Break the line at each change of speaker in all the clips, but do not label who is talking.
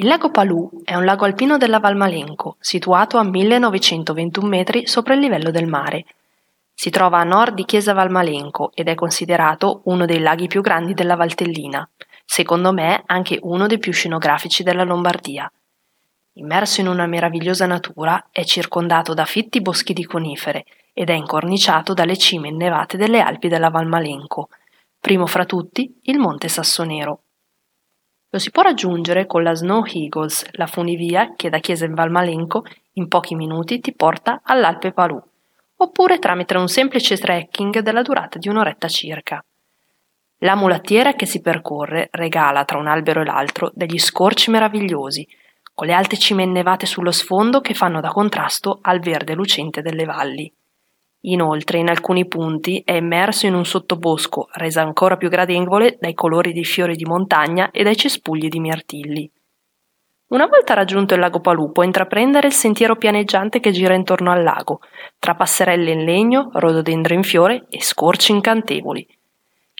Il lago Palù è un lago alpino della Val Malenco, situato a 1921 metri sopra il livello del mare. Si trova a nord di Chiesa Val Malenco ed è considerato uno dei laghi più grandi della Valtellina, secondo me anche uno dei più scenografici della Lombardia. Immerso in una meravigliosa natura, è circondato da fitti boschi di conifere ed è incorniciato dalle cime innevate delle Alpi della Val Malenco, primo fra tutti il Monte Sassonero. Lo si può raggiungere con la Snow Eagles, la funivia che da Chiesa in Valmalenco in pochi minuti ti porta all'Alpe Palù, oppure tramite un semplice trekking della durata di un'oretta circa. La mulattiera che si percorre regala tra un albero e l'altro degli scorci meravigliosi, con le alte cime innevate sullo sfondo che fanno da contrasto al verde lucente delle valli. Inoltre, in alcuni punti è immerso in un sottobosco, reso ancora più gradevole dai colori dei fiori di montagna e dai cespugli di mirtilli. Una volta raggiunto il lago Palù può intraprendere il sentiero pianeggiante che gira intorno al lago, tra passerelle in legno, rododendro in fiore e scorci incantevoli.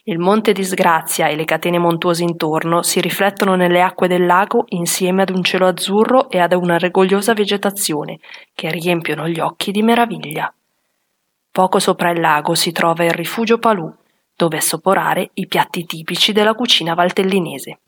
Il monte Disgrazia e le catene montuose intorno si riflettono nelle acque del lago insieme ad un cielo azzurro e ad una rigogliosa vegetazione che riempiono gli occhi di meraviglia. Poco sopra il lago si trova il rifugio Palù, dove assaporare i piatti tipici della cucina valtellinese.